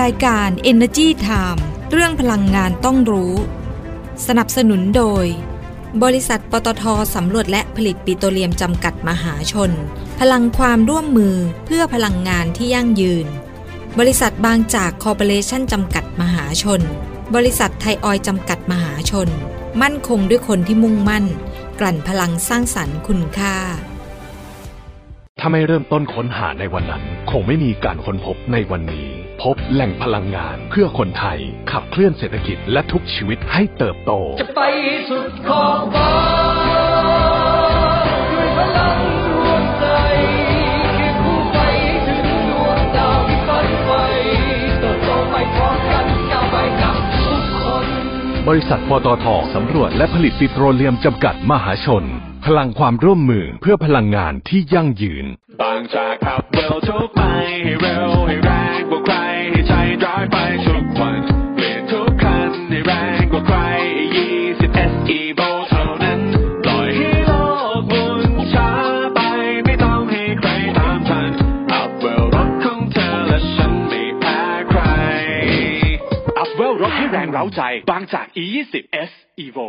รายการ Energy Time เรื่องพลังงานต้องรู้ สนับสนุนโดย บริษัทปตทสำรวจและผลิตปิโตรเลียมจำกัดมหาชน พลังความร่วมมือเพื่อพลังงานที่ยั่งยืน บริษัทบางจากคอร์ปอเรชั่นจำกัดมหาชน บริษัทไทยออยจำกัดมหาชน มั่นคงด้วยคนที่มุ่งมั่น กลั่นพลังสร้างสรรค์คุณค่าถ้าไม่เริ่มต้นค้นหาในวันนั้น คงไม่มีการค้นพบในวันนี้ พบแหล่งพลังงาน เพื่อคนไทย ขับเคลื่อนเศรษฐกิจและทุกชีวิตให้เติบโต จะไปสุดขอบฟ้าด้วยพลังรวมใจเคียงคู่ไปถึงดวงดาวที่ฝันไฟเติบโตไปพร้อมกันก้าวไปกับทุกคน บริษัทปตทสำรวจและผลิตปิโตรเลียมจำกัดมหาชน พลังความร่วมมือเพื่อพลังงานที่ยั่งยืน บางจากขับเร็วทุกไปให้เร็วให้แรงกว่าใค ร้อยไปทุกวันเปลี่ยนทุกคันให้แรงกว่าใคร 20 SE v o เท่านั้น ปล่อยให้โลกหมุนช้าไปไม่ต้องให้ใครตามทัน อัพเวลรถของเธอและฉันไม่แพ้ใคร อัพเวลรถให้แรงเร้าใจ บางจาก E20 S Evo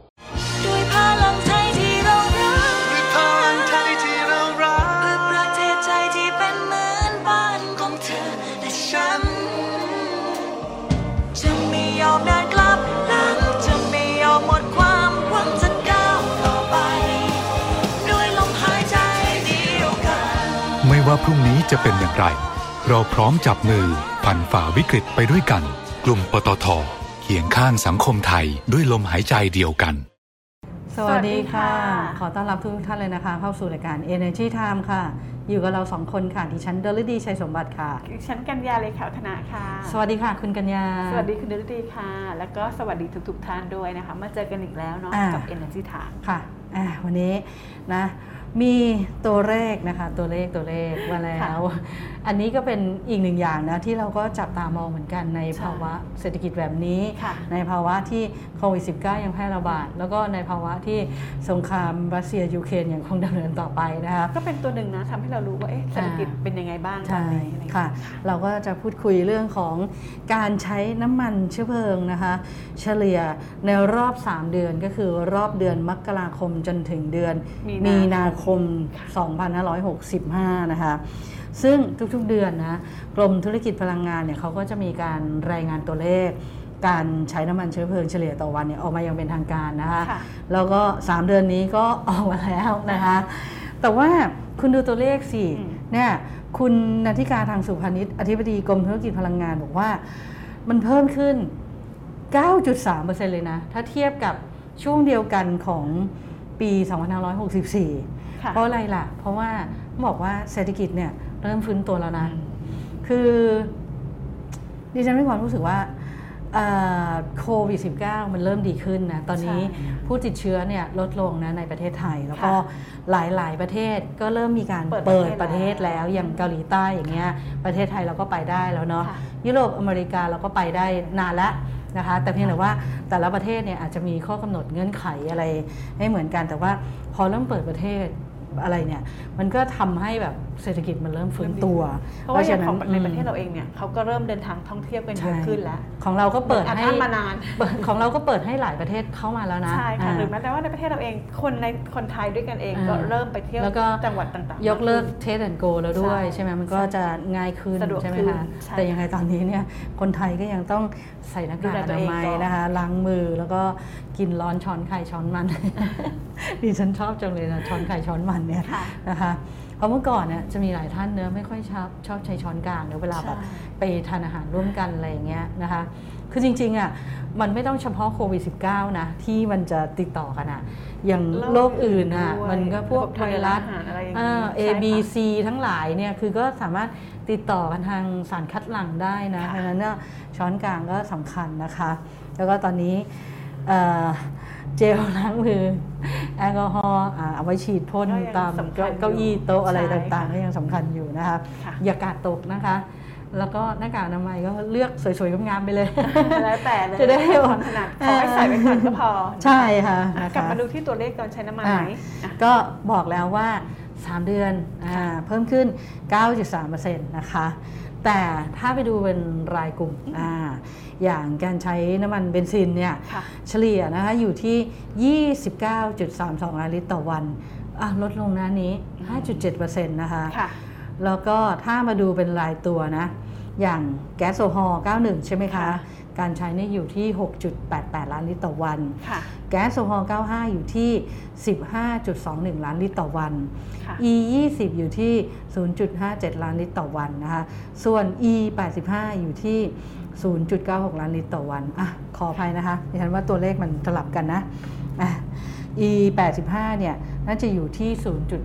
ด้วยพลังไทยที่เรารักด้วยพลังไทยที่เรารักเพื่อประเทศใจที่เป็นเหมือนบ้านของเธอและฉัน จะไม่ยอมเดินกลับหลังจะไม่ยอมหมดความหวังจะก้าวต่อไป ด้วยลมหายใจเดียวกัน ไม่ว่าพรุ่งนี้จะเป็นอย่างไร เราพร้อมจับมือผ่านฝ่าวิกฤตไปด้วยกัน กลุ่มปตทเคียงข้างสังคมไทยด้วยลมหายใจเดียวกัน สวัสดีค่ะสวัสดีค่ะ ขอต้อนรับทุกท่านเลยนะคะ เข้าสู่รายการ Energy Time ค่ะ อยู่กับเราสองคนค่ะดิฉันเดลดีชัยสมบัติค่ะฉันกัญญาเลยค่ะธนาค่ะ สวัสดีค่ะ คุณกัญญา สวัสดีคุณดลดีค่ะ แล้วก็สวัสดีทุกๆท่านด้วยนะคะ มาเจอกันอีกแล้วเนาะอ่ากักับ Energy Time ค่ะอ่าวันนี้นะ มีตัวเลขนะคะตัวเลขตัวเลขมาแล้ว อันนี้ก็เป็นอีกหนึ่งอย่างนะที่เราก็จับตามองเหมือนกันในใช่ภาวะเศรษฐกิจแบบนี้ค่ะในภาวะที่โควิด -19 ยังแพร่ระบาด แล้วก็ในภาวะที่สงครามรัสเซียยูเครนยังคงดำเนินต่อไปนะคะก็เป็นตัวหนึ่งนะทำให้เรารู้ว่าเอ๊ะเศรษฐกิจเป็นยังไงบ้างตอนใช่นี้อะไรอย่างเงี้ยค่ะ เราก็จะพูดคุยเรื่องของการใช้น้ำมันเชื้อเพลิงนะคะเฉลี่ยในรอบ 3 เดือนก็คือรอบเดือนมกราคมจนถึงเดือนมีมีนานาคม 2565 นะคะ ซึ่งทุกๆเดือนนะกรมธุรกิจพลังงานเนี่ยเขาก็จะมีการรายงานตัวเลข การใช้น้ำมันเชื้อเพลิงเฉลี่ยต่อวันเนี่ยออกมาอย่างเป็นทางการนะคะค่ะแล้วก็ 3 เดือนนี้ก็ออกมาแล้วนะคะ แต่ว่าคุณดูตัวเลขสิอืมเนี่ยคุณนันทิกาทางสุพาณิชย์อธิบดีกรมธุรกิจพลังงานบอกว่า มันเพิ่มขึ้น 9.3%เลยนะ ถ้าเทียบกับช่วงเดียวกันของ ปี 2564ค่ะเพราะอะไรล่ะ เพราะว่าบอกว่าเศรษฐกิจเนี่ยเริ่มฟื้นตัวแล้วนะ คือดิฉันมีความรู้สึกว่าเอ่อโควิด -19 มันเริ่มดีขึ้นนะ ตอนนี้ใช่ผู้ติดเชื้อเนี่ยลดลงนะในประเทศไทย แล้วก็ค่ะหลายๆ ประเทศก็เริ่มมีการเปิดเปิดปประระเทเทศศแล้แล้ววอย่างเกาหลีใต้อย่างเงี้ยประเทศไทยเราก็ไปได้แล้วเนาะค่ะยุโรปอเมริกาเราก็ไปได้นานแล้ว นะคะแต่เพียงแต่ว่าแต่ละประเทศเนี่ยอาจจะมีข้อกำหนดเงื่อนไขอะไรให้เหมือนกัน แต่ว่าพอเริ่มเปิดประเทศอะไรเนี่ยมันก็ทำให้แบบ เศรษฐกิจมันเริ่มฟื้นตัว เพราะว่าอย่างของในอืมประเทศเราเองเนี่ยเขาก็เริ่มเดินทางท่องเที่ยวกันเยอะขึ้นแล้ว ของเราก็เปิดอัดให้อั้นมานานเปิดของเราก็เปิดให้หลายประเทศเข้ามาแล้วนะใช่ค่ะอ่าหรือแม้แต่ว่าในประเทศเราเองคนในคนไทยด้วยกันเองก็อ่าเริ่มไปเที่ยวแล้วก็จังหวัดต่างๆ ยกเลิกมากขึ้นเทสแอนโกแล้วด้วยใช่ใช่ไหมมันก็จะง่ายขึ้นสะดวกใช่ไหมขึ้นคะใช่แต่ยังไงตอนนี้เนี่ยคนไทยก็ยังต้องใส่หน้าดูกากแลอตัวเองนามัยก่อนนะคะล้างมือแล้วก็กินร้อนช้อนไข่ช้อนมันดิฉันชอบจังเลยนะช้อนไข่ช้อนมันเนี่ยค่ะนะคะ เพราะเมื่อก่อนเนี่ยจะมีหลายท่านเนื้อะไม่ค่อยชอบชอบใช้ช้อนกลางเนอะเวลาแบบใช่ไปทานอาหารร่วมกันอะไรอย่างเงี้ยนะคะคือจริงๆอะมันไม่ต้องเฉพาะโควิด -19 นะ ที่มันจะติดต่อกันอะ อย่างโรคอื่นอะด้วยมันก็พวกระบบไวทางเดินรัสอาหารอะไรอย่างนี้อ่าใช่ A ค่ะ B C ทั้งหลายเนี่ย คือก็สามารถติดต่อกันทางสารคัดหลั่งได้นะเพราะฉะนั้นเนี่ยช้อนกลางก็สำคัญนะคะ แล้วก็ตอนนี้ เอ่อเจลล้างมือ แอลกอฮอล์อ่าเอาไว้ฉีดพ่นก็ยังตามสำคัญอยู่เก้าอี้โต๊ะอะไรใช่ต่างๆค่ะก็ยังสำคัญอยู่นะคะค่ะอย่ากาดตกนะคะ แล้วก็หน้ากากอนามัยก็เลือกสวยๆงามๆไปเลย แล้วแต่เลยจะได้ความถนัดขอให้ใส่ไว้ก่อนก็พอ ใช่ค่ะอ่นะคะกลับมาดูที่ตัวเลขตอนใช้น้ำมันอะไหมอะก็บอกแล้วว่า 3 เดือนอาเพิ่มขึ้น 9.3%นะคะ แต่ถ้าไปดูเป็นรายกลุ่มอ่าอย่างการใช้น้ำมันเบนซินเนี่ยค่ะเฉลี่ยนะคะอยู่ที่ 29.32ล้านลิตรต่อวันอะลดลงนะนี้ 5.7%นะคะค่ะแล้วก็ถ้ามาดูเป็นรายตัวนะ อย่างแก๊สโซฮอล์91 ใช่ไหมคะค่ะ การใช้นี่อยู่ที่ 6.88 ล้านลิตรต่อวันค่ะแก๊สโซฮอล์95 อยู่ที่ 15.21 ล้านลิตรต่อวันค่ะ E 20อยู่ที่ 0.57 ล้านลิตรต่อวันนะคะ ส่วน E 85อยู่ที่ 0.96 ล้านลิตรต่อวันอะขออภัยนะคะดิฉันว่าตัวเลขมันสลับกันนะอะ E 85เนี่ยน่าจะอยู่ที่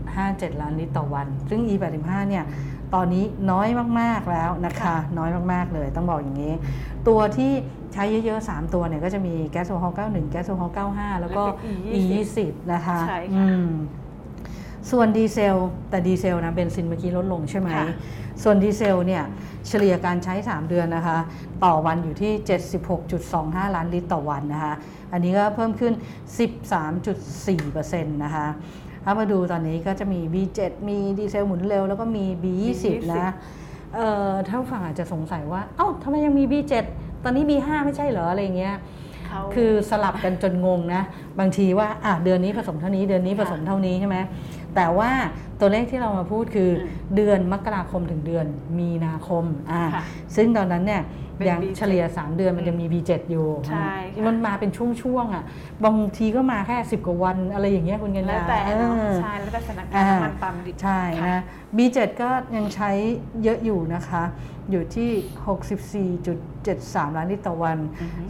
0.57 ล้านลิตรต่อวัน ซึ่ง E 85เนี่ย ตอนนี้น้อยมากๆแล้วนะคะค่ะน้อยมากๆเลยต้องบอกอย่างนี้ ตัวที่ใช้เยอะๆ 3 ตัวเนี่ยก็จะมีแก๊สโซฮอล์91 แก๊สโซฮอล์95 แล้วก็ E 20 นะคะใช่ค่ะอืมส่วนดีเซลแต่ดีเซลนะเบนซินเมื่อกี้ลดลงใช่ไหมค่ะส่วนดีเซลเนี่ยเฉลี่ยการใช้ 3 เดือนนะคะ ต่อวันอยู่ที่ 76.25 ล้านลิตรต่อวันนะคะ อันนี้ก็เพิ่มขึ้น 13.4%นะคะ ถ้ามาดูตอนนี้ก็จะมี B7 มีดีเซลหมุนเร็ว แล้วก็มี B20 นะเอ่อท่านผู้ฟังอาจจะสงสัยว่า เอ้าทำไมยังมี B7 ตอนนี้ B5 ไม่ใช่เหรออะไรเงี้ยเขาคือสลับกันจนงงนะ บางทีว่าอะเดือนนี้ผสมเท่านี้เดือนนี้ผสมเท่านี้ใช่ไหมแต่ว่าตัวเลขที่เรามาพูดคืออเดือนมกราคมถึงเดือนมีนาคมอ่าค่ะซึ่งตอนนั้นเนี่ยเป็นยัง B7 เฉลี่ย 3 เดือนมันจะมี B7 อยู่ใช่ค่ะมันมาเป็นช่วงๆอะบางทีก็มาแค่ 10 กว่าวันอะไรอย่างเงี้ยคุณกัญแล้วญาแต่เนอะเออใช่แล้วแต่สถานการณ์น้ำมันปั๊มดิใช่ค่ะนะ B7 ก็ยังใช้เยอะอยู่นะคะ อยู่ที่ 64.73 ล้านลิตรต่อวัน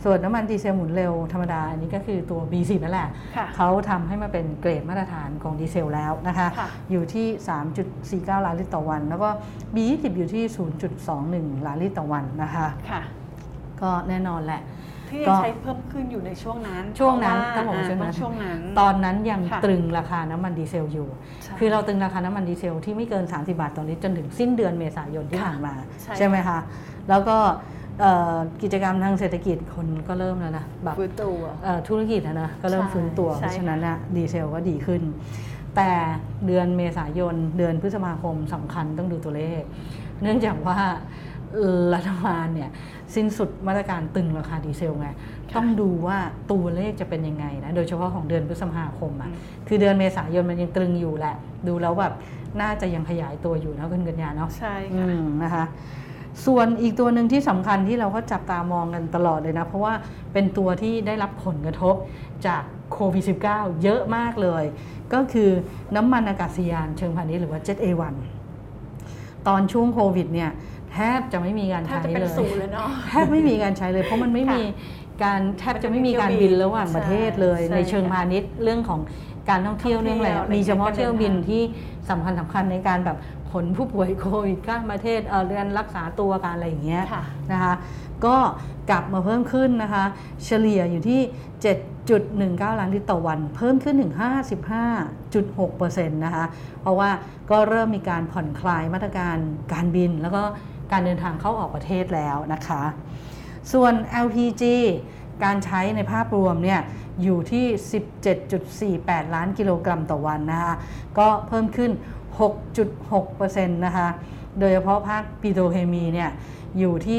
ส่วนน้ำมันดีเซลหมุนเร็วธรรมดา อันนี้ก็คือตัว B10 นั่นแหละค่ะเขาทำให้มาเป็นเกรดมาตรฐานของดีเซลแล้วนะคะค่ะอยู่ที่3.49 ล้านลิตรต่อวัน แล้วก็ B20 อยู่ที่ 0.21 ล้านลิตรต่อวันนะคะค่ะก็แน่นอนแหละที่ก็ยังใช้เพิ่มขึ้นอยู่ในช่วงนั้น ช่วงนั้นเพต้องราะบอกว่าช่วงอ่านั้นช่วงนั้น ตอนนั้นยังค่ะตรึงราคาน้ำมันดีเซลอยู่ใช่คือเราตรึงราคาน้ำมันดีเซลที่ไม่เกิน 30 บาทตอนนี้จนถึงสิ้นเดือนเมษายนที่ผ่านมา ใช่ไหมคะ แล้วก็เอ่อกิจกรรมทางเศรษฐกิจคนก็เริ่มแล้วนะแบบฟื้นตัวเอ่อธุรกิจอะนะก็เริ่มใช่ฟื้นตัวใช่เพราะฉะนั้นนะดีเซลก็ดีขึ้น แต่เดือนเมษายน เดือนพฤษภาคมสำคัญต้องดูตัวเลข เนื่องจากว่าเอ่อรัฐบาลเนี่ยสิ้นสุดมาตรการตึงราคาดีเซลไงต้องดูว่าตัวเลขจะเป็นยังไงนะโดยเฉพาะของเดือนพฤษภาคมอะคือเดือนเมษายนมันยังตรึงอยู่แหละ ดูแล้วแบบน่าจะยังขยายตัวอยู่นะคุณกัญญาเนาะใช่อืค่ะมนะคะ ส่วนอีกตัวหนึ่งที่สำคัญที่เราก็จับตามองกันตลอดเลยนะ เพราะว่าเป็นตัวที่ได้รับผลกระทบจากโควิด -19 เยอะมากเลย ก็คือน้ำมันอากาศยานเชิงพาณิชย์หรือว่า Jet A1 ตอนช่วงโควิดเนี่ยแทบจะไม่มีการแทบใช้จะเป็นเลยศูนย์เลยเนาะแทบไม่มีการใช้เลย เพราะมันไม่มีการแทบจะไม่มีการบินระหว่างประเทศเลยใช่ในเชิงพาณิชย์เรื่องของการท่องเที่ยวท่องเที่เรื่ยอวงอะไรอะไรมีเฉพาะการเดินเที่ยวบินทางที่สำคัญสำคัญในการแบบข นผู้ป่วยโควิดข้ามประเทศเอ่อการรักษาตัวการอะไรอย่างเงี้ยค่ะนะคะก็กลับมาเพิ่มขึ้นนะคะ เฉลี่ยอยู่ที่ 7.19 ล้านลิตรต่อวัน เพิ่มขึ้นถึง 55.6%นะคะเพราะว่าก็เริ่มมีการผ่อนคลายมาตรการการบิน แล้วก็การเดินทางเข้าออกประเทศแล้วนะคะ ส่วน LPG การใช้ในภาพรวมเนี่ยอยู่ที่ 17.48 ล้านกิโลกรัมต่อวันนะคะก็เพิ่มขึ้น 6.6%นะคะ โดยเฉพาะภาคปิโตรเคมีเนี่ยอยู่ที่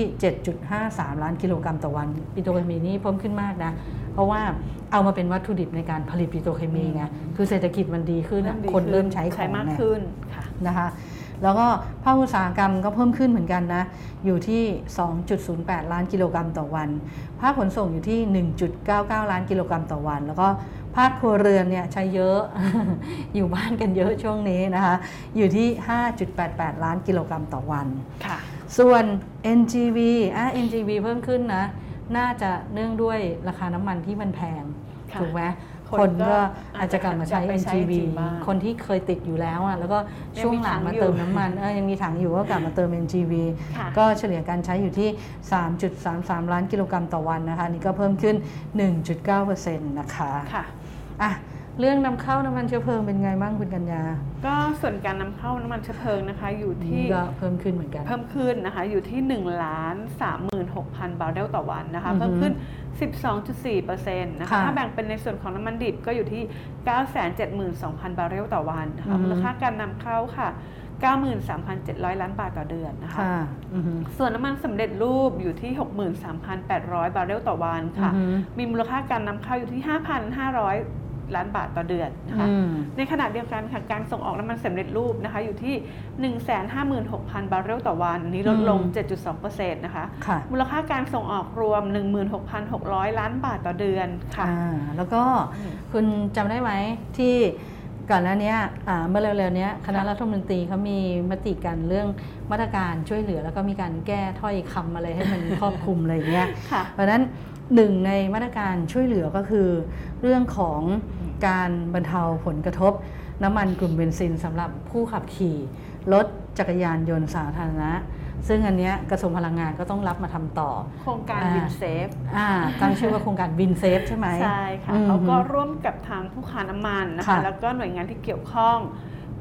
7.53 ล้านกิโลกรัมต่อวันปิโตรเคมีนี่เพิ่มขึ้นมากนะ เพราะว่าเอามาเป็นวัตถุดิบในการผลิตปิโตรเคมีไง คือเศรษฐกิจมันดีขึ้นอะเริ่มดีคนเริ่มใช้ขใช้องมากไงขึ้นค่ะนะคะ แล้วก็ภาคอุตสาหกรรมก็เพิ่มขึ้นเหมือนกันนะ อยู่ที่ 2.08 ล้านกิโลกรัมต่อวัน ภาคขนส่งอยู่ที่ 1.99 ล้านกิโลกรัมต่อวัน แล้วก็ ภาคครัวเรือนเนี่ยใช้เยอะ อยู่บ้านกันเยอะช่วงนี้นะคะ อยู่ที่ 5.88 ล้านกิโลกรัมต่อวันค่ะส่วน NGV อะ NGV เพิ่มขึ้นนะ น่าจะเนื่องด้วยราคาน้ำมันที่มันแพงค่ะถูกไหมคนก็อาจจะกลับมาใช้อยกไป NGV จริงบ้างคนที่เคยติดอยู่แล้วอะแล้วก็ยังช่วงมีหลังถังมาอยู่เติมน้ำมันเออยังมีถังอยู่ก็กลับมาเติม NGV ค่ะก็เฉลี่ยการใช้อยู่ที่ 3.33 ล้านกิโลกรัมต่อวันนะคะ นี่ก็เพิ่มขึ้น 1.9%นะคะค่ะ อะเรื่องนำเข้าน้ำมันเชื้อเพลิงเป็นไงบ้างคุณกัญญา ก็ส่วนการนำเข้าน้ำมันเชื้อเพลิงนะคะ อยู่ที่นี่ก็เพิ่มขึ้นเหมือนกัน เพิ่มขึ้นนะคะ อยู่ที่1ล้าน36,000บาร์เรลต่อวันนะคะอือฮึเพิ่มขึ้น 12.4%นะคะค่ะถ้าแบ่งเป็นในส่วนของน้ำมันดิบก็อยู่ที่ 972,000 บาร์เรลต่อวันนะอืคะอฮึมูลค่าการนำเข้าค่ะ 93,700 ล้านบาทต่อเดือนนะคะค่ะอือฮึส่วนน้ำมันสำเร็จรูปอยู่ที่ 63,800 บาร์เรลต่อวันค่ะอือฮึมีมูลค่าการนำเข้าอยู่ที่ 5,500 ล้านบาทต่อเดือนนะคะอืมในขณะเดียวกันค่ะการส่งออกน้ำมันสำเร็จรูปนะคะอยู่ที่ 156,000 บาร์เรลต่อวันอันนี้ลดลง 7.2%นะคะค่ะมูลค่าการส่งออกรวม 16,600 ล้านบาทต่อเดือนค่ะอ่าแล้วก็คุณจำได้ไหมที่ก่อนหน้าเนี้ยอ่าเมื่อเร็วๆเนี้ยคณะรัฐมนตรีเขามีมติกันเรื่องมาตรการช่วยเหลือ แล้วก็มีการแก้ถ้อยคำอะไรให้มันครอบคลุมอะไรอย่างเงี้ยค่ะเพราะฉะนั้น หนึ่งในมาตรการช่วยเหลือก็คือ เรื่องของการบรรเทาผลกระทบ น้ำมันกลุ่มเบนซินสำหรับผู้ขับขี่รถจักรยานยนต์สาธารณะ ซึ่งอันเนี้ยกระทรวงพลังงานก็ต้องรับมาทำต่อ โครงการอ่าวินเซฟอ่าตั้งชื่อว่าโครงการวินเซฟใช่ไหมใช่ค่ะอืมเขาก็ร่วมกับทางผู้ค้าน้ำมันนะคะค่ะแล้วก็หน่วยงานที่เกี่ยวข้อง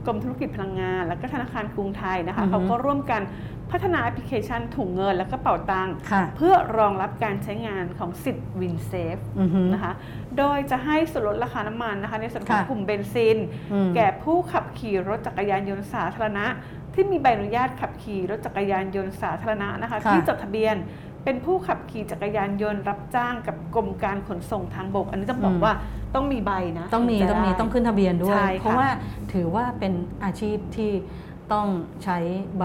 กรมธุรกิจพลังงาน แล้วก็ธนาคารกรุงไทยนะคะอือฮึเขาก็ร่วมกันพัฒนาแอปพลิเคชันถุงเงินและก็เป๋าตังค์ค่ะเพื่อรองรับการใช้งานของสิทธิ์วินเซฟอือฮึนะคะโดยจะให้ส่วนลดราคาน้ำมันนะคะในส่วนของค่ะกลุ่มเบนซินอืมแก่ผู้ขับขี่รถจักรยานยนต์สาธารณะ ที่มีใบอนุญาตขับขี่รถจักรยานยนต์สาธารณะนะคะค่ะที่จดทะเบียน เป็นผู้ขับขี่จักรยานยนต์รับจ้างกับกรมการขนส่งทางบก อันนี้ต้องบอกอืมว่าต้องมีใบนะ ต้องมีถึจะต้องมีได้ต้องขึ้นทะเบียนด้วยใช่ค่ะเพราะว่าถือว่าเป็นอาชีพที่ ต้องใช้ใบ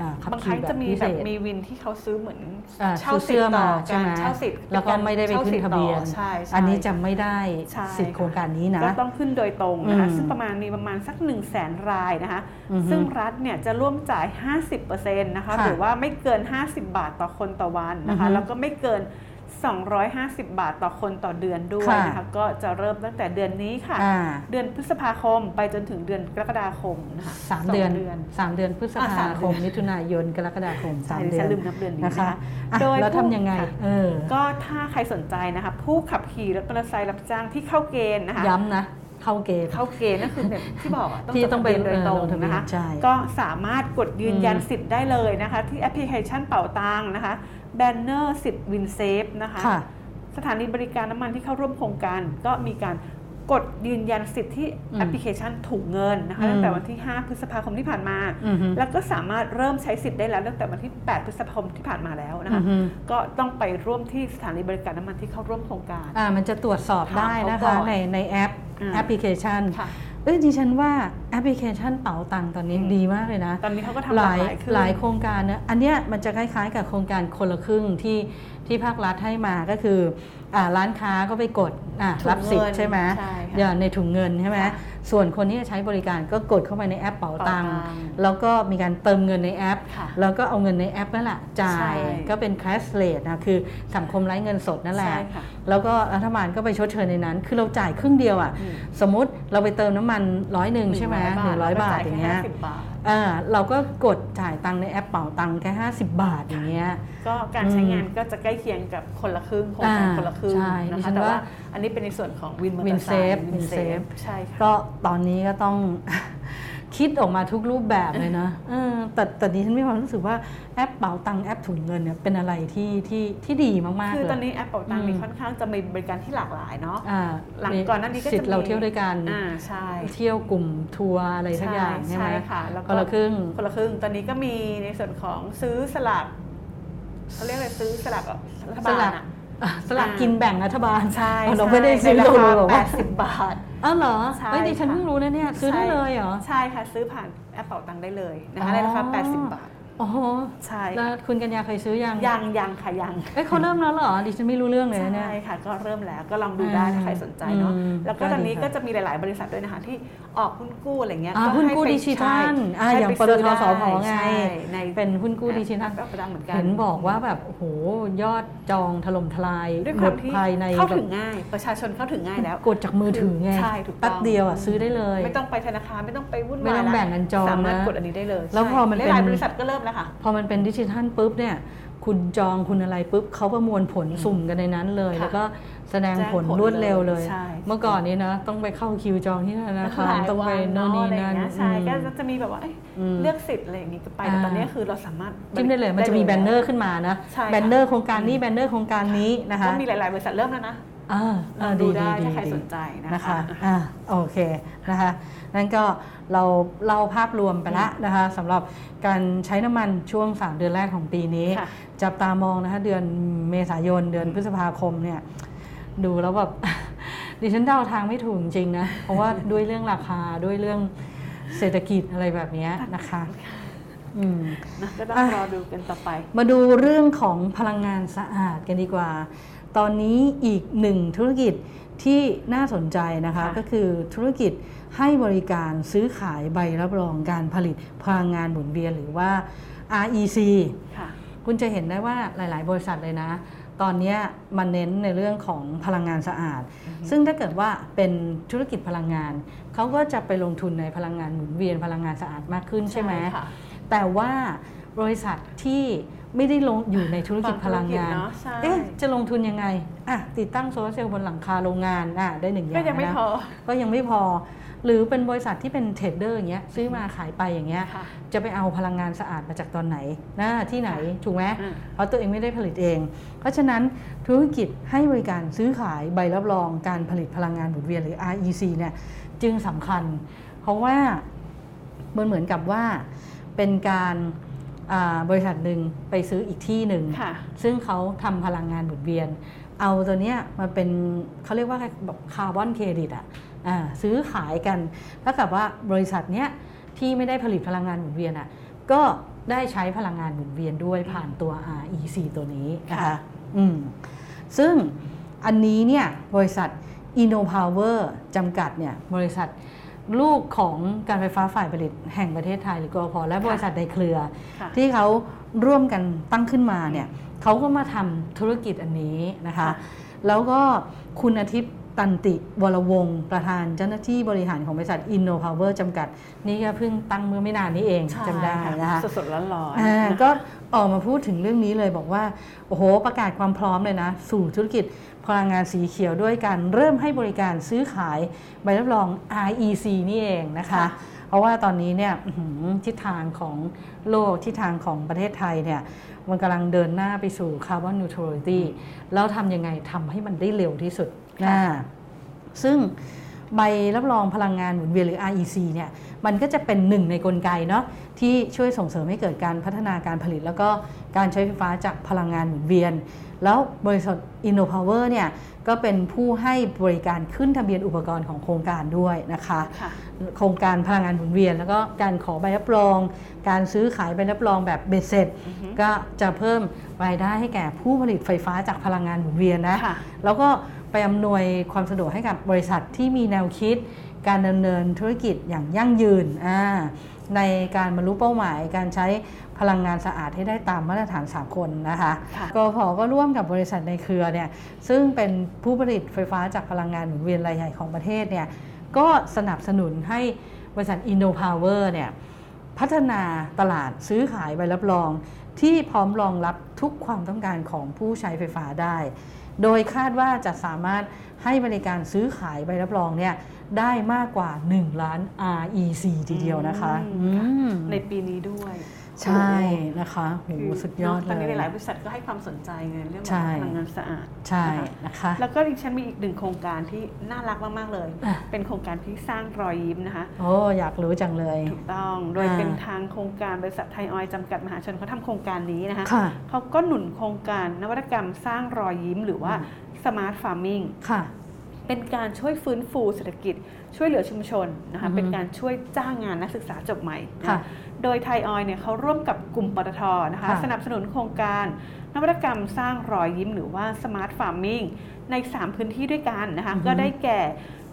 อ่าขับบางคขี่รั้งแบจะบมีพิแบเศบษมีวินที่เขาซื้อเหมือนอ่าเช่าซื้อสิทเสื้อธิ์ต่มาอใช่ไหมการเช่าสิทธิ์แล้วก็ไม่ได้ไปขึ้นทะเบียนใช่ใช่อันนี้จะไม่ได้ใช่สิทธิ์โครงการนี้นะก็ต้องขึ้นโดยตรงนะคะอืมซึ่งประมาณมีประมาณสัก1 0 0 0 0แสนรายนะคะอือฮึซึ่งรัฐเนี่ยจะร่วมจ่าย 50%นะคะค่ะหรือว่าไม่เกิน 50 บาทต่อคนต่อวันนะอืคะอฮึแล้วก็ไม่เกิน 250 บาทต่อคนต่อเดือนด้วยค่ะนะคะก็จะเริ่มตั้งแต่เดือนนี้ค่ะ อ่า เดือนพฤษภาคมไปจนถึงเดือนกรกฎาคมนะคะสามงเดือนเดือนสามเดือนพฤษอะภาสามคเดืมอน มิถุนายนกรกฎาคมใช่สามดิเดืฉัอนนลืมนับเดือนนี้นะนะคะคะ อะโดยแล้วผู้ทำยังไงค่ะ เออก็ถ้าใครสนใจนะคะผู้ขับขี่รถมอเตอร์ไซค์รับจ้างที่เข้าเกณฑ์นะคะย้ำนะ เข้าเกณฑ์ เข้าเกณฑ์นั่นคือแบบที่บอกอะที่ต้องจดทะเบียนไปโดยตรงเออลงทะเบียนนะคะ ใช่ก็สามารถกดยืนยันอืมสิทธิ์ได้เลยนะคะ ที่แอปพลิเคชันเป่าตังนะคะ banner สิทธิ์วินเซฟนะคะค่ะสถานีบริการน้ำมันที่เข้าร่วมโครงการ ก็มีการกดยืนยันสิทธิ์ที่อืมแอปพลิเคชันถุงเงินนะคะอืมตั้งแต่วันที่ 5 พฤษภาคมที่ผ่านมาอือฮึแล้วก็สามารถเริ่มใช้สิทธิ์ได้แล้วตั้งแต่วันที่ 8 พฤษภาคมที่ผ่านมาแล้วนะคะอือฮึก็ต้องไปร่วมที่สถานีบริการน้ำมันที่เข้าร่วมโครงการอ่ามันจะตรวจสอบถามได้นะเขาก่คะในในแอปอ่าแอปพลิเคชันค่ะ เอ้ยดิฉันว่าแอปพลิเคชันเป๋าตังค์ตอนนี้อืมดีมากเลยนะ ตอนนี้เขาก็ทำหหลาลายยขึ้นหลายโครงการนะอันเนี้ยมันจะคล้ายๆกับโครงการคนละครึ่งที่ที่ภาครัฐให้มาก็คืออ่า ร้านค้าก็ไปกดอะถุงรับสิทธิ์เงินใช่ไหมใช่ค่ะอย่างในถุงเงินใช่ไหมค่ะส่วนคนที่จะใช้บริการก็กดเข้าไปในแอปเป๋าตังค์เป๋าตังค์แล้วก็มีการเติมเงินในแอปค่ะแล้วก็เอาเงินในแอปนั่นแหละจ่าใช่ยก็เป็น cashless นะคือสังคมไร้เงินสดนั่นแหละใช่ค่ะแล้วก็รัฐบาลก็ไปชดเชยในนั้น คือเราจ่ายครึ่งเดียวอะอืมสมมุติเราไปเติมน้ำมันร้อยหนึ่งใช่ไหมหนึ่งร้อยบาทอย่างเงี้ย ก็จ่แค่50บาทอ่าเราก็กดจ่ายตังค์ในแอปเป๋าตังค์แค่ 50 บาทอย่างเงี้ยก็การใช้อืมงานก็จะใกล้เคียงกับคนละครึ่งโครงการอ่าคนละครึ่งใช่นะคะดิฉันแต่ว่าว่าอันนี้เป็นในส่วนของวินมอเตอวินร์ไซค์วินเซฟวินเซฟใช่ค่ะก็ตอนนี้ก็ต้อง คิดออกมาทุกรูปแบบเลยนะเออแต่แต่ดิฉันมีความรู้สึกว่าแอปเป๋าตังค์แอปถุงเงินเนี่ยเป็นอะไรที่ที่ที่ดีมากๆคือเลยตอนนี้แอปเป๋าตังค์อืมนี่ค่อนข้างจะมีบริการที่หลากหลายเนาะอ่าหลังก่อนหน้านี้ก็จะมีสิทธิ์เราเที่ยวด้วยกันอ่าใช่เที่ยวกลุ่มทัวร์อะไรสักอย่างใช่ไหมค่ะแล้วก็คนละครึ่งคนละครึ่งตอนนี้ก็มีในส่วนของซื้อสลากเขาเรียกอะไรซื้อสลากรัฐสบาลัลกอะอะสลักอ่ากินแบ่งรัฐบาลใช่เราไม่ได้ซื้อในเราราเลยคาบอกว่า80บาท อ้าวเหรอใช่เฮ้ยดิฉันค่ะ เพิ่งรู้นะเนี่ยซื้อได้ใช่เลยเหรอ ใช่ค่ะ ซื้อผ่านแอปเป่าตังค์ได้เลยนะอ๋คะอในราคา80 บาท อ๋อใช่แล้วคุณกัญญาเคยซื้อยังยังยังค่ะยังเอ้ยเขาเริ่มแล้วเหรอดิฉันไม่รู้เรื่องเลยนะเนี่ยใช่ค่ะ ก็เริ่มแล้วก็ลองดูได้ถ้าใครสนใจเนาะอืมแล้วก็ก็ตอนนี้ดีค่ะก็จะมีหลาย ๆ บริษัทด้วยนะคะที่ออกหุ้นกู้อะไรเงี้ยอ่าก็หุ้นให้กู้ไปดิจิทัลใช่อ่าให้อย่างไปปตซื้ทสพไงใช่ในเป็นหุ้นกู้ดิจิทัลก็ประดังเหมือนกันเห็นบอกว่าแบบโอ้โหยอดจองถล่มทลายด้วยหคมวามดที่ภายในเข้าแบบถึงง่ายประชาชนเข้าถึงง่ายแล้วกดจากมือถือไงใช่ถูกต้องแป๊บเดียวอะซื้อได้เลย ไม่ต้องไปธนาคารไม่ต้องไปวุ่นวายไม่ต้องแบ่งกันจองสามารถนะกดอันนี้ได้เลยแล้วพอมันใช่เป็นหลายๆบริษัทก็เริ่มแล้วค่ะ พอมันเป็นดิจิทัลปุ๊บเนี่ยคุณจองคุณอะไรปุ๊บเขาประมวลผลสุ่มกันในนั้นเลยค่ะแล้วก็แสดงผลแจ้งผลรวดเร็วเลยใช่เมื่อก่อนนี้นะต้องไปเข้าคิวจองที่ธนาคารหลายต้องไปวันโน่นนี่นั่นเอะอะไรอย่างเงี้ยใช่อืมก็จะมีแบบว่าเอ้ยอืมเลือกสิทธิ์อะไรอย่างนี้ก็ไปแต่อ่าตอนนี้คือเราสามารถจิ้มได้เลยมันจะมีแบนเนอร์ขึ้นมานะใช่ค่ะแบนเนอร์โครงการนี้แบนเนอร์โครงการนี้นะคะก็มีหลาย ๆ บริษัทเริ่มแล้วนะอ่าลองดูได้ถ้าใครสนใจนะคะนะคะอ่าโอเคนะคะ นั่นก็เราเล่าภาพรวมไปแล้วนะคะสำหรับการใช้น้ำมันช่วง 3 เดือนแรกของปีนี้ค่ะจับตามองนะคะเดือนเมษายนเดือนพฤษภาคมเนี่ยดูแล้วแบบดิฉันเดาทางไม่ถูกจริงๆนะ เพราะว่าด้วยเรื่องราคาด้วยเรื่องเศรษฐกิจอะไรแบบเนี้ยนะคะอืมนะก็ต้องอะรอดูกันต่อไป มาดูเรื่องของพลังงานสะอาดกันดีกว่า ตอนนี้อีกหนึ่งธุรกิจ ที่น่าสนใจนะคะค่ะก็คือธุรกิจให้บริการซื้อขายใบรับรองการผลิตพลังงานหมุนเวียนหรือว่า REC ค่ะคุณจะเห็นได้ว่าหลาย ๆ บริษัทเลยนะ ตอนเนี้ยมันเน้นในเรื่องของพลังงานสะอาด ซึ่งถ้าเกิดว่าเป็นธุรกิจพลังงาน เขาก็จะไปลงทุนในพลังงานหมุนเวียนพลังงานสะอาดมากขึ้นใช่ไหมค่ะแต่ว่าบริษัทที่ ไม่ได้ลงอยู่ในธุรกิจพลังงานบางธุรกิจเนอะใช่เอ๊ะจะลงทุนยังไงอะติดตั้งโซลาร์เซลล์บนหลังคาโรงงานอะได้หนึ่งอย่างก็ยังไม่นะพอก็ยังไม่พอ หรือเป็นบริษัทที่เป็น trader อย่างเงี้ยซื้อมาขายไปอย่างเงี้ยค่ะจะไปเอาพลังงานสะอาดมาจากตอนไหนนะที่ไหนถูกไหมอืมเพราะตัวเองไม่ได้ผลิตเอง เพราะฉะนั้นธุรกิจให้บริการซื้อขายใบรับรองการผลิตพลังงานหมุนเวียนหรือ REC เนี่ยจึงสำคัญ เพราะว่ามันเหมือนกับว่าเป็นการอ่า บริษัทหนึ่งไปซื้ออีกที่หนึ่งค่ะซึ่งเขาทำพลังงานหมุนเวียน เอาตัวเนี้ยมาเป็นเขาเรียกว่าแบบคาร์บอนเครดิตอะอ่าซื้อขายกันถ้ากับว่าบริษัทเนี้ยที่ไม่ได้ผลิตพลังงานหมุนเวียนอะก็ได้ใช้พลังงานหมุนเวียนด้วยผ่านตัว REC ตัวนี้นะคะค่ะอืมซึ่งอันนี้เนี่ยบริษัท InnoPower จำกัดเนี่ยบริษัท ลูกของการไฟฟ้าฝ่ายผลิตแห่งประเทศไทยหรือกอพและบริษัทในเครือค่ะที่เขาร่วมกันตั้งขึ้นมาเนี่ยเขาก็มาทำธุรกิจอันนี้นะคะค่ะแล้วก็คุณอาทิตย์ตันติวรวงศ์ประธานเจ้าหน้าที่บริหารของบริษัท InnoPower จำกัด นี่ก็เพิ่งตั้งเมื่อไม่นานนี้เองใช่จำได้นะคะสดๆร้อนๆอ่านะคะก็ออกมาพูดถึงเรื่องนี้เลยบอกว่า โอ้โห ประกาศความพร้อมเลยนะ สู่ธุรกิจ พลังงานสีเขียวด้วยการเริ่มให้บริการซื้อขายใบรับรอง REC นี่เองนะคะค่ะเพราะว่าตอนนี้เนี่ยอื้อหือทิศทางของโลกทิศทางของประเทศไทยเนี่ยมันกำลังเดินหน้าไปสู่คาร์บอนนิวทรัลิตี้แล้วทำยังไงทำให้มันได้เร็วที่สุดค่ะอ่าซึ่งใบรับรองพลังงานหมุนเวียนหรือ REC เนี่ยมันก็จะเป็นหนึ่งในกลไกเนาะที่ช่วยส่งเสริมให้เกิดการพัฒนาการผลิต แล้วก็การใช้ไฟฟ้าจากพลังงานหมุนเวียน แล้วบริษัท InnoPower เนี่ยก็เป็นผู้ให้บริการขึ้นทะเบียนอุปกรณ์ของโครงการด้วยนะคะค่ะโครงการพลังงานหมุนเวียน แล้วก็การขอใบรับรอง การซื้อขายใบรับรองแบบเบ็ดเสร็จ ก็จะเพิ่มรายได้ให้แก่ผู้ผลิตไฟฟ้าจากพลังงานหมุนเวียนนะค่ะแล้วก็ไปอำนวยความสะดวกให้กับบริษัทที่มีแนวคิด การดำเนินธุรกิจอย่างยั่งยืนอ่าในการบรรลุเป้าหมายการใช้ พลังงานสะอาดให้ได้ตามมาตรฐานสากลนะคะค่ะกพก็ร่วมกับบริษัทในเครือเนี่ยซึ่งเป็นผู้ผลิตไฟฟ้าจากพลังงานหมุนเวียนรายใหญ่ของประเทศเนี่ยก็สนับสนุนให้บริษัท InnoPower เนี่ยพัฒนาตลาดซื้อขายใบรับรอง ที่พร้อมรองรับทุกความต้องการของผู้ใช้ไฟฟ้าได้ โดยคาดว่าจะสามารถให้บริการซื้อขายใบรับรองเนี่ยได้มากกว่า 1 ล้าน REC ทีเดียวนะคะอืมอืมในปีนี้ด้วย ใช่นะคะโหคือสุดยอดตอนเลนี้ยหลายๆบริษัทก็ให้ความสนใจในเรื่องขใช่องพลังงานสะอาด ใช่นะคะนะคะ แล้วก็ดิฉันมีอีกหนึ่งโครงการที่น่ารักมาก ๆ เลยอะเป็นโครงการที่สร้างรอยยิ้มนะคะ โอ้อยากรู้จังเลย ถูกต้อง โดยอ่าเป็นทางโครงการบริษัทไทยออยล์จำกัดมหาชนเขาทำโครงการนี้นะคะค่ะเขาก็หนุนโครงการนวัตกรรมสร้างรอยยิ้มหรือว่า Smart Farming ค่ะเป็นการช่วยฟื้นฟูเศรษฐกิจ ช่วยเหลือชุมชนนะคะอือฮึเป็นการช่วยจ้างงานนักศึกษาจบใหม่นะค่ะ โดยไทยออยเนี่ยเขาร่วมกับกลุ่มปตทนะคะค่ะสนับสนุนโครงการนวัตกรรมสร้างรอยยิ้มหรือว่า Smart Farming ใน 3 พื้นที่ด้วยกันนะคะอือฮึก็ได้แก่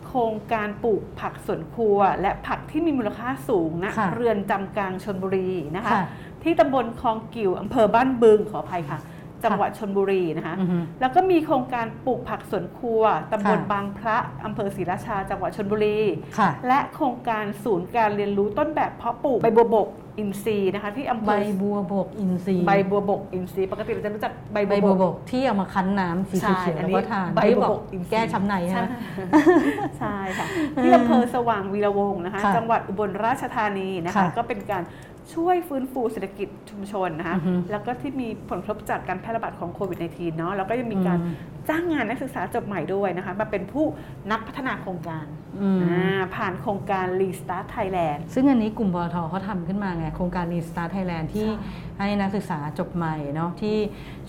โครงการปลูกผักสวนครัว และผักที่มีมูลค่าสูงนะค่ะเรือนจำกลางชนบุรีนะคะค่ะที่ตำบลคลองกิวอำเภอบ้านบึงขออภัยค่ะ จังหวัดชนบุรีนะคะอือฮึแล้วก็มีโครงการปลูกผักสวนครัวตำบลค่ะบางพระอำเภอศรีราชา จังหวัดชนบุรีค่ะและโครงการศูนย์การเรียนรู้ต้นแบบเพาะปลูกใบบัวบกอินทรีย์นะคะที่อำเภใบอบัวบกอินทรีย์ใบบัวบกอินทรีย์ปกติเราจะรู้จักใบใบบัวบัวบบกกที่เอามาคั้นน้ำสีใช่เขียวๆอันแล้วนี้ก็ทานใบที่บัวบอกบกอินทรีย์แก้ช้ำในใช่ฮะใช่ค่ะที่อำเภอสว่างวีระวงศ์นะคะค่ะจังหวัดอุบลราชธานีนะคะค่ะก็เป็นการ ช่วยฟื้นฟูเศรษฐกิจชุมชนนะคะอือฮึแล้วก็ที่มีผลกระทบจากการแพร่ระบาดของโควิด -19 เนาะแล้วก็ยังมีการอืมจ้างงานนักศึกษาจบใหม่ด้วยนะคะมาเป็นผู้นักพัฒนาโครงการอืมอ่าผ่านโครงการ Restart Thailand ซึ่งอันนี้กลุ่มบอทเขาทำขึ้นมาไง โครงการ Restart Thailand ที่ให้นักศึกษาจบใหม่เนาะที่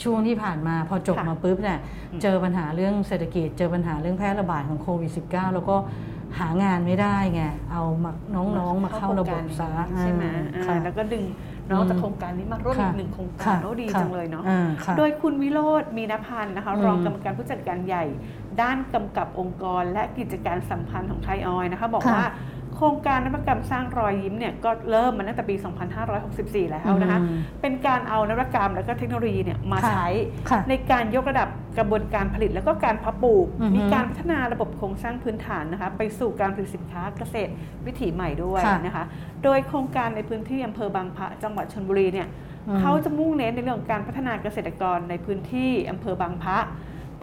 ช่วงที่ผ่านมาพอจบค่ะมาปุ๊บเนี่ยอืมเจอปัญหาเรื่องเศรษฐกิจ เจอปัญหาเรื่องแพร่ระบาดของโควิด -19 แล้วก็ หางานไม่ได้ไงเอามาน้องๆมาเข้าระบบซะใช่ไหมอ่าอ่าค่ะแล้วก็ดึงน้องจากอืมโครงการนี้มาร่วมอีค่ะกหนึ่งโครงการค่ะโอ้ดีค่ะจังเลยเนาะอ่าค่ะโดยคุณวิโรธมีนพันธ์นะคะอืมรองกรรมการผู้จัดการใหญ่ ด้านกำกับองค์กร และกิจการสัมพันธ์ของไทยออยล์นะคะ บอกค่ะว่าโครงการนวัตกรรมสร้างรอยยิ้มเนี่ยก็เริ่มมาตั้งแต่ปี 2564 แล้วนะคะอืมเป็นการเอานวัตกรรมและก็เทคโนโลยีเนี่ยมาค่ะใช้ค่ะในการยกระดับกระบวนการผลิตแล้วก็การเพาะปลูกอือฮึมีการพัฒนาระบบโครงสร้างพื้นฐานนะคะ ไปสู่การผลิตสินค้าเกษตรวิถีใหม่ด้วยค่ะนะคะ โดยโครงการในพื้นที่อำเภอบางพระจังหวัดชนบุรีเนี่ยอืมเขาจะมุ่งเน้นในเรื่องของการพัฒนาเกษตรกรในพื้นที่อำเภอบางพระ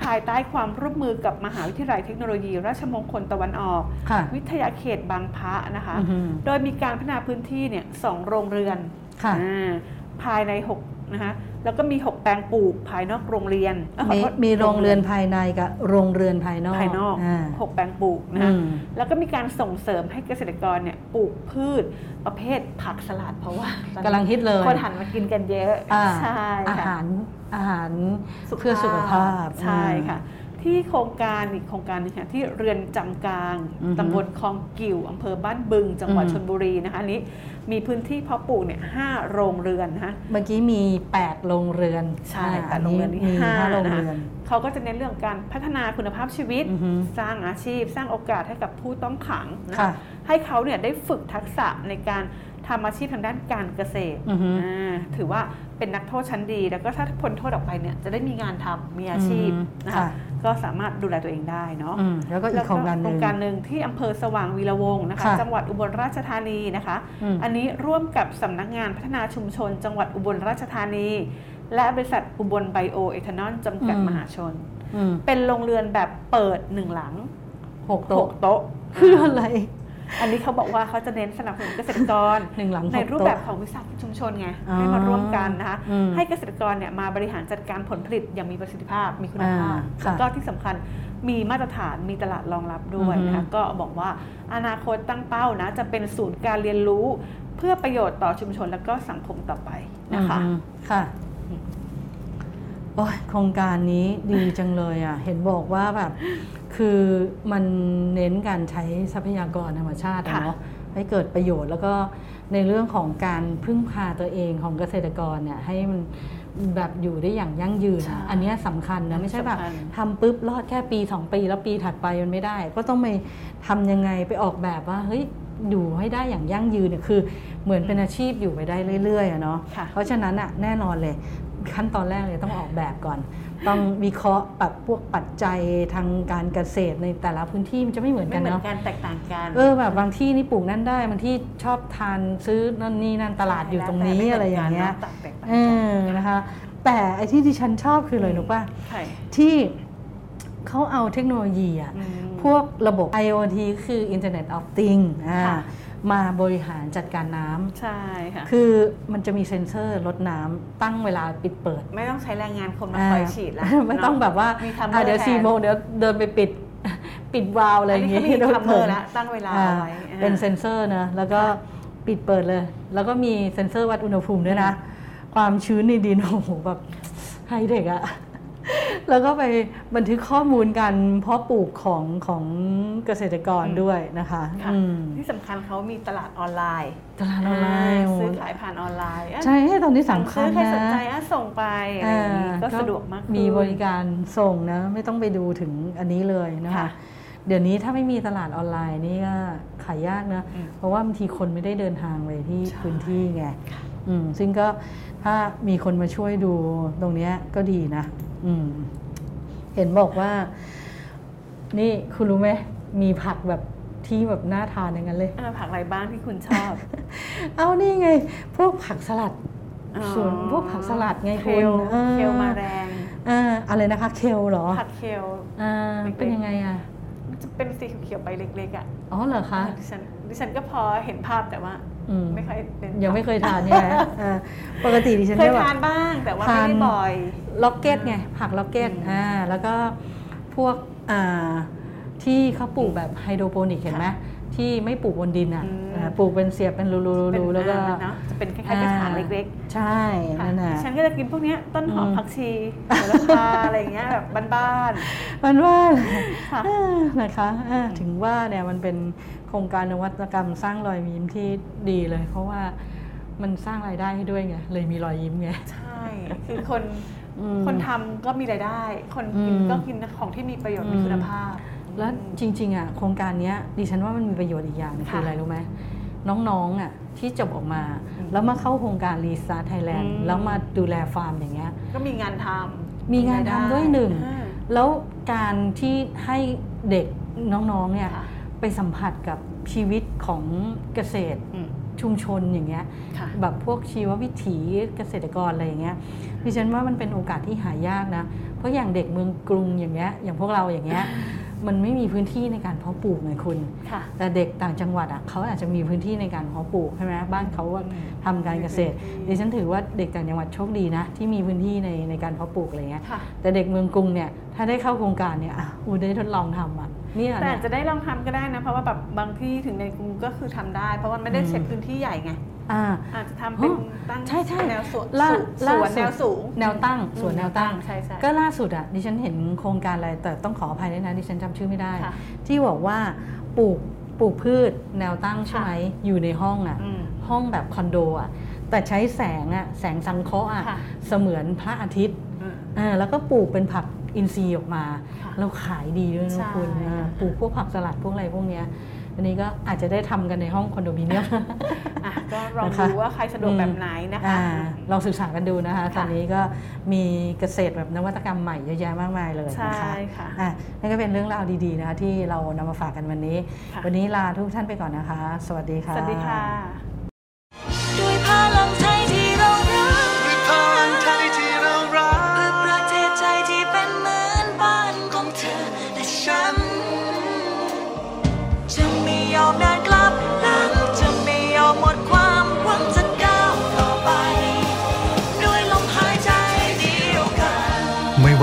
ภายใต้ความร่วมมือกับมหาวิทยาลัยเทคโนโลยี ราชมงคลตะวันออก ค่ะ วิทยาเขตบางพระนะคะ อือฮึโดยมีการพัฒนาพื้นที่เนี่ยสองโรงเรือนค่ะ อ่าภายใน 6 นะคะแล้วก็มี 6 แปลงปลูกภายนอกโรงเรียนเอ้ยขอมีโทษมีโรงเรือนภายในกับโรงเรือนภายนอกภายนอกาหกแปลงปลูกนะคะอืมแล้วก็มีการส่งเสริมให้เกษตรกรเนี่ยปลูกพืชประเภทผักสลัดเพราะว่าตอนนี้กำลังฮิตเลยคนหันมากินกันเยอะอ่าใช่อาค่ะหารอาหารเพื่อสุขภาพใช่ค่ะ ที่โครงการอีกโครงการหนึงค่ะที่เรือนจำกลางอือฮึตำบลคลองกิวอำเภอบ้านบึง จังหวัดอืมชนบุรีนะคะอันนี้มีพื้นที่เพาะปลูกเนี่ยห้าโรงเรือนนะคะเมื่อกี้มี 8 โรงเรือน ใช่อ่าแต่โรงเรือนนี้มีห้าห้าโรงนะคะเรือนเขาก็จะเน้นเรื่องการพัฒนาคุณภาพชีวิตอือฮึสร้างอาชีพ สร้างโอกาสให้กับผู้ต้องขังนะค่ะคะให้เขาเนี่ยได้ฝึกทักษะในการทำอาชีพทางด้านการเกษตรอือฮึอ่าถือว่าเป็นนักโทษชั้นดี แล้วก็ถ้าพ้นโทษออกไปเนี่ยจะได้มีงานทำมีอาชีพอืมนะคะค่ะ ก็สามารถดูแลตัวเองได้เนาะอืมแล้วก็อีกโครงการหโครนึ่งงการหนึ่งที่อำเภอสว่างวีระวงศ์นะคะค่ะจังหวัดอุบลราชธานีนะคะอืมอันนี้ร่วมกับสำนักงานพัฒนาชุมชน จังหวัดอุบลราชธานี และบริษัทอุบลไบโอเอทานอลจำกัดอืมมหาชนอืมเป็นโรงเรือนแบบเปิดหนึ่งหลังหกหโต๊ะกโต๊ะคืออะไร อันนี้เขาบอกว่าเขาจะเน้นสนับสนุนเกษตรกรหนึ่งหลังหกในรูปโต๊ะแบบของวิสาหกิจชุมชนไงอ๋อให้มาร่วมกันนะคะอืมให้เกษตรกรเนี่ยมาบริหารจัดการผลผลิตอย่างมีประสิทธิภาพมีคุณภาพอ่าค่ะแล้วก็ที่สำคัญมีมาตรฐานมีตลาดรองรับด้วยอือฮึนะคะก็บอกว่าอนาคตตั้งเป้านะจะเป็นศูนย์การเรียนรู้ เพื่อประโยชน์ต่อชุมชนและก็สังคมต่อไปนะคะอืมค่ะโอ้ยโครงการนี้ดีจังเลยอะ เห็นบอกว่าแบบ คือมันเน้นการใช้ทรัพยากรธรรมชาติอะค่ะเนาะให้เกิดประโยชน์แล้วก็ในเรื่องของการพึ่งพาตัวเองของเกษตรกรเนี่ยให้มันแบบอยู่ได้อย่างยั่งยืนใช่อะอันเนี้ยสำคัญนะไม่ใช่แบบสำคัญทำปุ๊บรอดแค่ปี 2 ปีแล้วปีถัดไปมันไม่ได้ ก็ต้องไปทำยังไงไปออกแบบว่าเฮ้ยอยู่ให้ได้อย่างยั่งยืนเนี่ยคือเหมือนเป็นอาชีพอยู่ไปได้เรื่อยๆอะเนาะค่ะเพราะฉะนั้นอะแน่นอนเลยขั้นตอนแรกเลยต้องออกแบบก่อน ต้องวิเคราะห์แบบพวกปัจจัยทางการเกษตรในแต่ละพื้นที่มันจะไม่เหมือนไม่กันเหมือนเนาะกันแตกต่างกันเออแบบบางที่นี่ปลูกนั่นได้บางที่ชอบทานซื้อนั่นนี่นั่นตลาดอยู่ตรงนี้อะไรอย่างเงี้ยแตกต่างกันเออนะคะแต่ไอ้ที่ดิฉันชอบคือเลยรู้ป่ะใช่ที่เขาเอาเทคโนโลยีอะอืมพวกระบบ IoT คือ Internet of Things อ่าค่ะ มาบริหารจัดการน้ำใช่ค่ะ คือมันจะมีเซ็นเซอร์ลดน้ำตั้งเวลาปิดเปิด ไม่ต้องใช้แรงงานคนมาคอยฉีดแล้วไม่ต้องแบบว่ามี timer อะเดี๋ยวแทนสี่โมงเดี๋ยวเดินไปปิดปิดวาล์วอะไรอย่างงี้อันนี้เขามีโดน timer ปิดแล้วตั้งเวลาเอาไว้อ่าเป็นเซ็นเซอร์นะแล้วก็ปิดเปิดเลย แล้วก็มีเซ็นเซอร์วัดอุณหภูมิด้วยนะ ความชื้นในดินโอ้โหแบบไฮเทคอะ แล้วก็ไปบันทึกข้อมูลการเพาะปลูกของของเกษตรกรอืมด้วยนะคะค่ะอืมที่สำคัญเขามีตลาดออนไลน์ตลาดออนไลน์าโอ้ซื้อขายผ่านออนไลน์อะใช่ตอนนี้สั่งสำคัซื้ญอใครนะสนใจอะส่งไปอะไรอย่างนี้ก็สะดวกมากขึ้นมีบริการส่งนะไม่ต้องไปดูถึงอันนี้เลยนะคะค่ะเดี๋ยวนี้ถ้าไม่มีตลาดออนไลน์นี่ก็ขายยากนะอืมเพราะว่าบางทีคนไม่ได้เดินทางไปที่ใช่พื้นที่ไงอืม ซึ่งก็ถ้ามีคนมาช่วยดูตรงเนี้ยก็ดีนะอืมเห็นบอกว่า นี่คุณรู้ไหมมีผักแบบที่แบบน่าทานอย่างนั้นเลยอ่าผักอะไรบ้างที่คุณชอบ เอานี่ไง พวกผักสลัดอ๋อส่วนพวกผักสลัดไงเคคุณลออเคลมาแรงอ่าอะไรนะคะ เคลเหรอ ผักเคลอ่าเล็กๆเป็นยังไงอะมัน จะเป็นสีเขียวๆใบเล็กๆอะอ๋อเหรอคะดิฉันดิฉันก็พอเห็นภาพแต่ว่าอืมไม่ค่อยเป็นยังไม่เคยทานใช่ไหมอ่าปกติดิฉันเคยจะแบบทานบ้างแต่ว่าไม่ได้บ่อยร็อกเก็ตไงผักร็อกเก็ตอืมอ่าแล้วก็พวกอ่าที่เขาปลูกแบบไฮโดรโปนิกเห็นไหม ที่ไม่ปลูกบนดินอะอืมอ่าปลูกเป็นเสียบเป็นรูเป็นๆๆแล้วก็อ่าเนอะจะเป็นคล้ายๆกระถางเล็กใช่ๆค่ะนั่นน่ะดิฉันก็จะกินพวกเนี้ยต้นหอมอืมผักชีโหระพาอะไรอย่างเงี้ยแบบบ้านมันว่าค่ะอ่านะคะอ่าถึงว่าเนี่ยมันเป็นโครงการนวัตกรรมสร้างรอยยิ้มที่ดีเลย เพราะว่ามันสร้างรายได้ให้ด้วยไงเลยมีรอยยิ้มไงๆใช่คือคนอืมคนทำก็มีรายได้ คนกินอืมก็กินของที่มีประโยชน์มีอืมคุณภาพ แล้วจริง ๆอะโครงการเนี้ยดิฉันว่ามันมีประโยชน์อีกอย่างหนึงค่ะคืออะไรรู้ไหมน้องๆอะที่จบออกมาอืมแล้วมาเข้าโครงการรีสตาร์ไทยแลนอืด์มแล้วมาดูแลฟาร์มอย่างเงี้ยก็มีงานทำมีงานทำด้วยหนึ่งอ่าแล้วการที่ให้เด็กน้องๆเนี่ยค่ะไปสัมผัสกับชีวิตของเกษตรอืมชุมชนอย่างเงี้ยค่ะแบบพวกชีววิถีเกษตรกรอะไรอย่างเงี้ยดิฉันว่ามันเป็นโอกาสที่หายากนะ เพราะอย่างเด็กเมืองกรุงอย่างเงี้ยอย่างพวกเราอย่างเงี้ย มันไม่มีพื้นที่ในการเพาะปลูกไงคุณค่ะแต่เด็กต่างจังหวัดอะเขาอาจจะมีพื้นที่ในการเพาะปลูกใช่ไหมบ้านเขาอะอืมทำการเกษตรมีพื้นที่ดิฉันถือว่าเด็กต่างจังหวัดโชคดีนะ ที่มีพื้นที่ในในการเพาะปลูกอะไรเงี้ยค่ะแต่เด็กเมืองกรุงเนี่ยถ้าได้เข้าโครงการเนี่ยอะอูได้ทดลองทำอะเนี่ยแต่เนี่อาจยจะได้ลองทำก็ได้นะเพราะว่าแบบบางที่ถึงในกรุงก็คือทำได้ เพราะว่าไม่ได้อืมใช้พื้นที่ใหญ่ไง อ่าอาจจะทำเป็นอ๋อตั้งใช่ใช่แนวสวนล่าสล่าวนสุดแนวสูง แนวตั้งสวนแนวตั้งใช่ใช่ก็ล่าสุดอะดิฉันเห็นโครงการอะไรแต่ต้องขออภัยด้วยนะดิฉันจำชื่อไม่ได้ค่ะที่บอกว่าปลูกปลูกพืชแนวตั้งใช่ไหมอยู่ในห้องอะอืมห้องแบบคอนโดอะแต่ใช้แสงอะแสงสังเคราะห์อะค่ะเสมือนพระอาทิตย์อืมอ่าแล้วก็ปลูกเป็นผักอินทรีย์ออกมาค่ะแล้วขายดีด้วยใช่นะคุณอ่าค่ะปลูกพวกผักสลัดพวกอะไรพวกเนี้ย อันนี้ก็อาจจะได้ทำกันในห้องคอนโดมิเนียมอะก็ลองนะคะดูว่าใครสะดวกแบบไหนนะคะอ่าลองศึกษากันดูนะคะค่ะตอนนี้ก็มีเกษตรแบบนวัตกรรมใหม่เยอะแยะมากมายเลยนะคะใช่ค่ะอะนั่นก็เป็นเรื่องราวดีๆนะคะที่เรานำมาฝากกันวันนี้ค่ะวันนี้ลาทุกท่านไปก่อนนะคะ สวัสดีค่ะ สวัสดีค่ะด้วยพลัง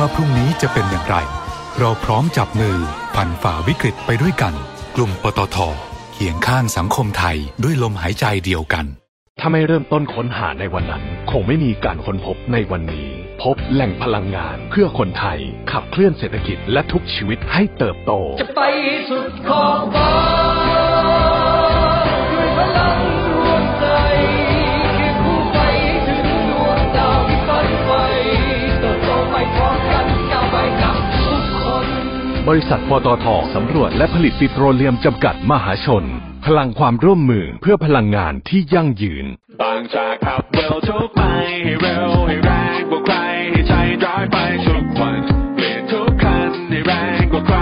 ว่าพรุ่งนี้จะเป็นอย่างไร เราพร้อมจับมือผ่านฝ่าวิกฤตไปด้วยกัน กลุ่มปตทเคียงข้างสังคมไทยด้วยลมหายใจเดียวกัน ถ้าไม่เริ่มต้นค้นหาในวันนั้น คงไม่มีการค้นพบในวันนี้ พบแหล่งพลังงานเพื่อคนไทย ขับเคลื่อนเศรษฐกิจและทุกชีวิตให้เติบโต จะไปสุดขอบฟ้า บริษัทปตทสำรวจและผลิตปิโตรเลียมจำกัดมหาชน พลังความร่วมมือเพื่อพลังงานที่ยั่งยืน บางจากขับเร็วทุกไปให้เร็วให้แรงกว่าใครให้ใจร้ายไปทุกวันเปลี่ยนทุกคันให้แรงกว่าใคร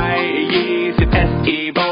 20 SE v o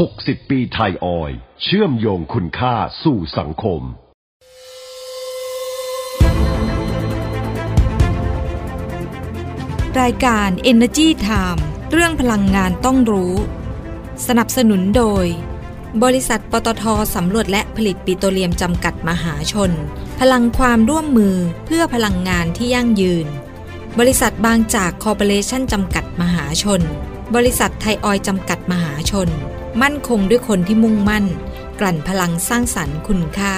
60 ปีไทยออย เชื่อมโยงคุณค่าสู่สังคม รายการ Energy Time เรื่องพลังงานต้องรู้ สนับสนุนโดย บริษัทปตทสำรวจและผลิตปิโตรเลียมจำกัดมหาชน พลังความร่วมมือเพื่อพลังงานที่ยั่งยืน บริษัทบางจากคอร์ปอเรชั่นจำกัดมหาชน บริษัทไทยออยจำกัดมหาชน มั่นคงด้วยคนที่มุ่งมั่น กลั่นพลังสร้างสรรค์คุณค่า